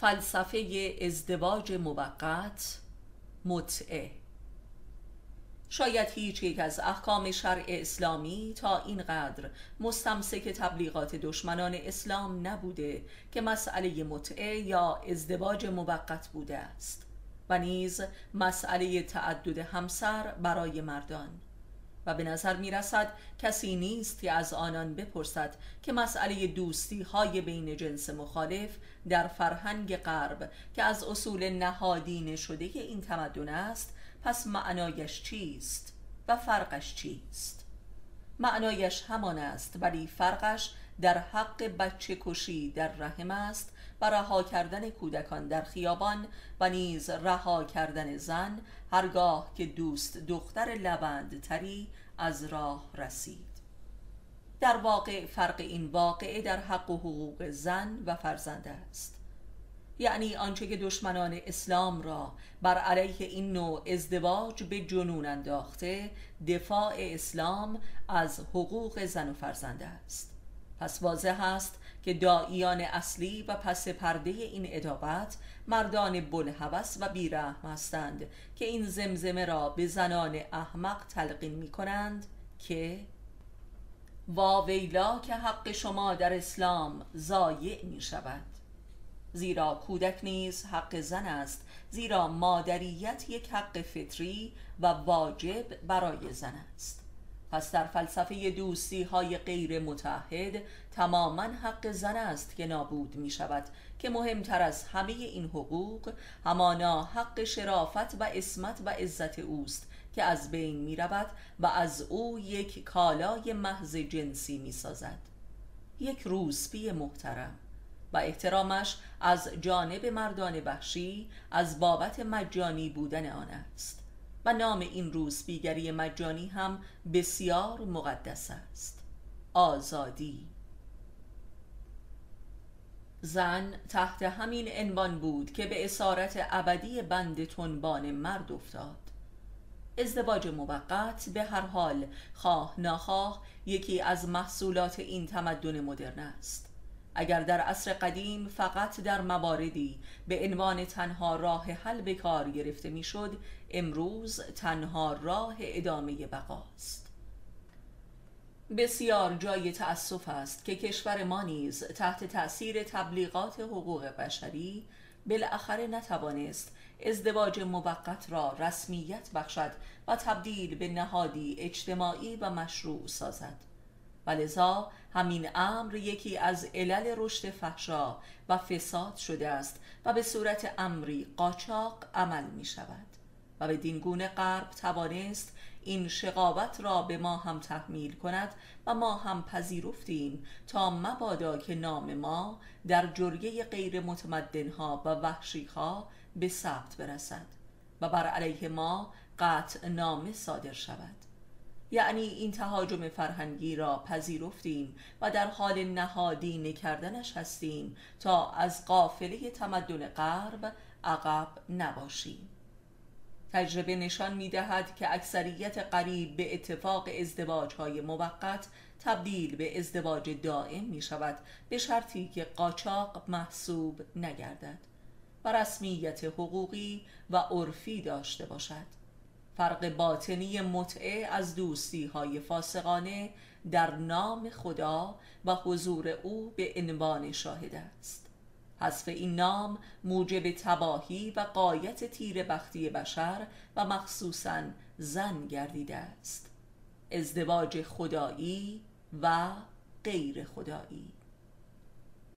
فلسفه ازدواج موقت متعه شاید هیچ یک از احکام شرع اسلامی تا اینقدر مستمسک تبلیغات دشمنان اسلام نبوده که مسئله متعه یا ازدواج موقت بوده است و نیز مسئله تعدد همسر برای مردان. و به نظر می رسد کسی نیست که از آنان بپرسد که مسئله دوستی های بین جنس مخالف در فرهنگ غرب که از اصول نهادینه شده این تمدن است پس معنایش چیست و فرقش چیست؟ معنایش همان است ولی فرقش در حق بچه کشی در رحم است و رها کردن کودکان در خیابان و نیز رها کردن زن هرگاه که دوست دختر لبند تری از راه رسید. در واقع فرق این واقعه در حق و حقوق زن و فرزند است. یعنی آنچه که دشمنان اسلام را بر علیه این نوع ازدواج به جنون انداخته دفاع اسلام از حقوق زن و فرزند است. پس واضح است که داییان اصلی و پس پرده این ادابت مردان بلحوث و بیرحم هستند که این زمزمه را به زنان احمق تلقین می کنند که واویلا که حق شما در اسلام ضایع می شود زیرا کودک نیز حق زن است زیرا مادریت یک حق فطری و واجب برای زن است. پس در فلسفه دوستی های غیر متحد تماما حق زن است که نابود می شود که مهمتر از همه این حقوق همانا حق شرافت و اسمت و عزت اوست که از بین می رود و از او یک کالای محض جنسی می سازد یک روسپی محترم و احترامش از جانب مردان وحشی از بابت مجانی بودن آن است. و نام این روز بیگری مجانی هم بسیار مقدس است. آزادی. زن تحت همین عنوان بود که به اسارت ابدی بند تنبان مرد افتاد. ازدواج موقت به هر حال خواه ناخواه یکی از محصولات این تمدن مدرن است. اگر در عصر قدیم فقط در مواردی به عنوان تنها راه حل به کار گرفته می‌شد امروز تنها راه ادامه بقاست. بسیار جای تأسف است که کشور ما نیز تحت تأثیر تبلیغات حقوق بشری بالاخره نتوانست ازدواج موقت را رسمیت بخشد و تبدیل به نهادی اجتماعی و مشروع سازد. و همین امر یکی از علل رشد فحشا و فساد شده است و به صورت امری قاچاق عمل می شود و به دینگونه غرب توانست این شقاوت را به ما هم تحمیل کند و ما هم پذیرفتیم تا مبادا که نام ما در جریه غیر متمدنها و وحشیها به ثبت برسد و بر علیه ما قطع نامه صادر شود. یعنی این تهاجم فرهنگی را پذیرفتیم و در حال نهادینه کردنش هستیم تا از قافله تمدن غرب عقب نباشیم. تجربه نشان می دهد که اکثریت قریب به اتفاق ازدواج های موقت تبدیل به ازدواج دائم می شود به شرطی که قاچاق محسوب نگردد و رسمیت حقوقی و عرفی داشته باشد. فرق باطنی متعه از دوستی های فاسقانه در نام خدا و حضور او به عنوان شاهد است. حذف این نام موجب تباهی و قایت تیر بختی بشر و مخصوصا زن گردیده است. ازدواج خدایی و غیر خدایی.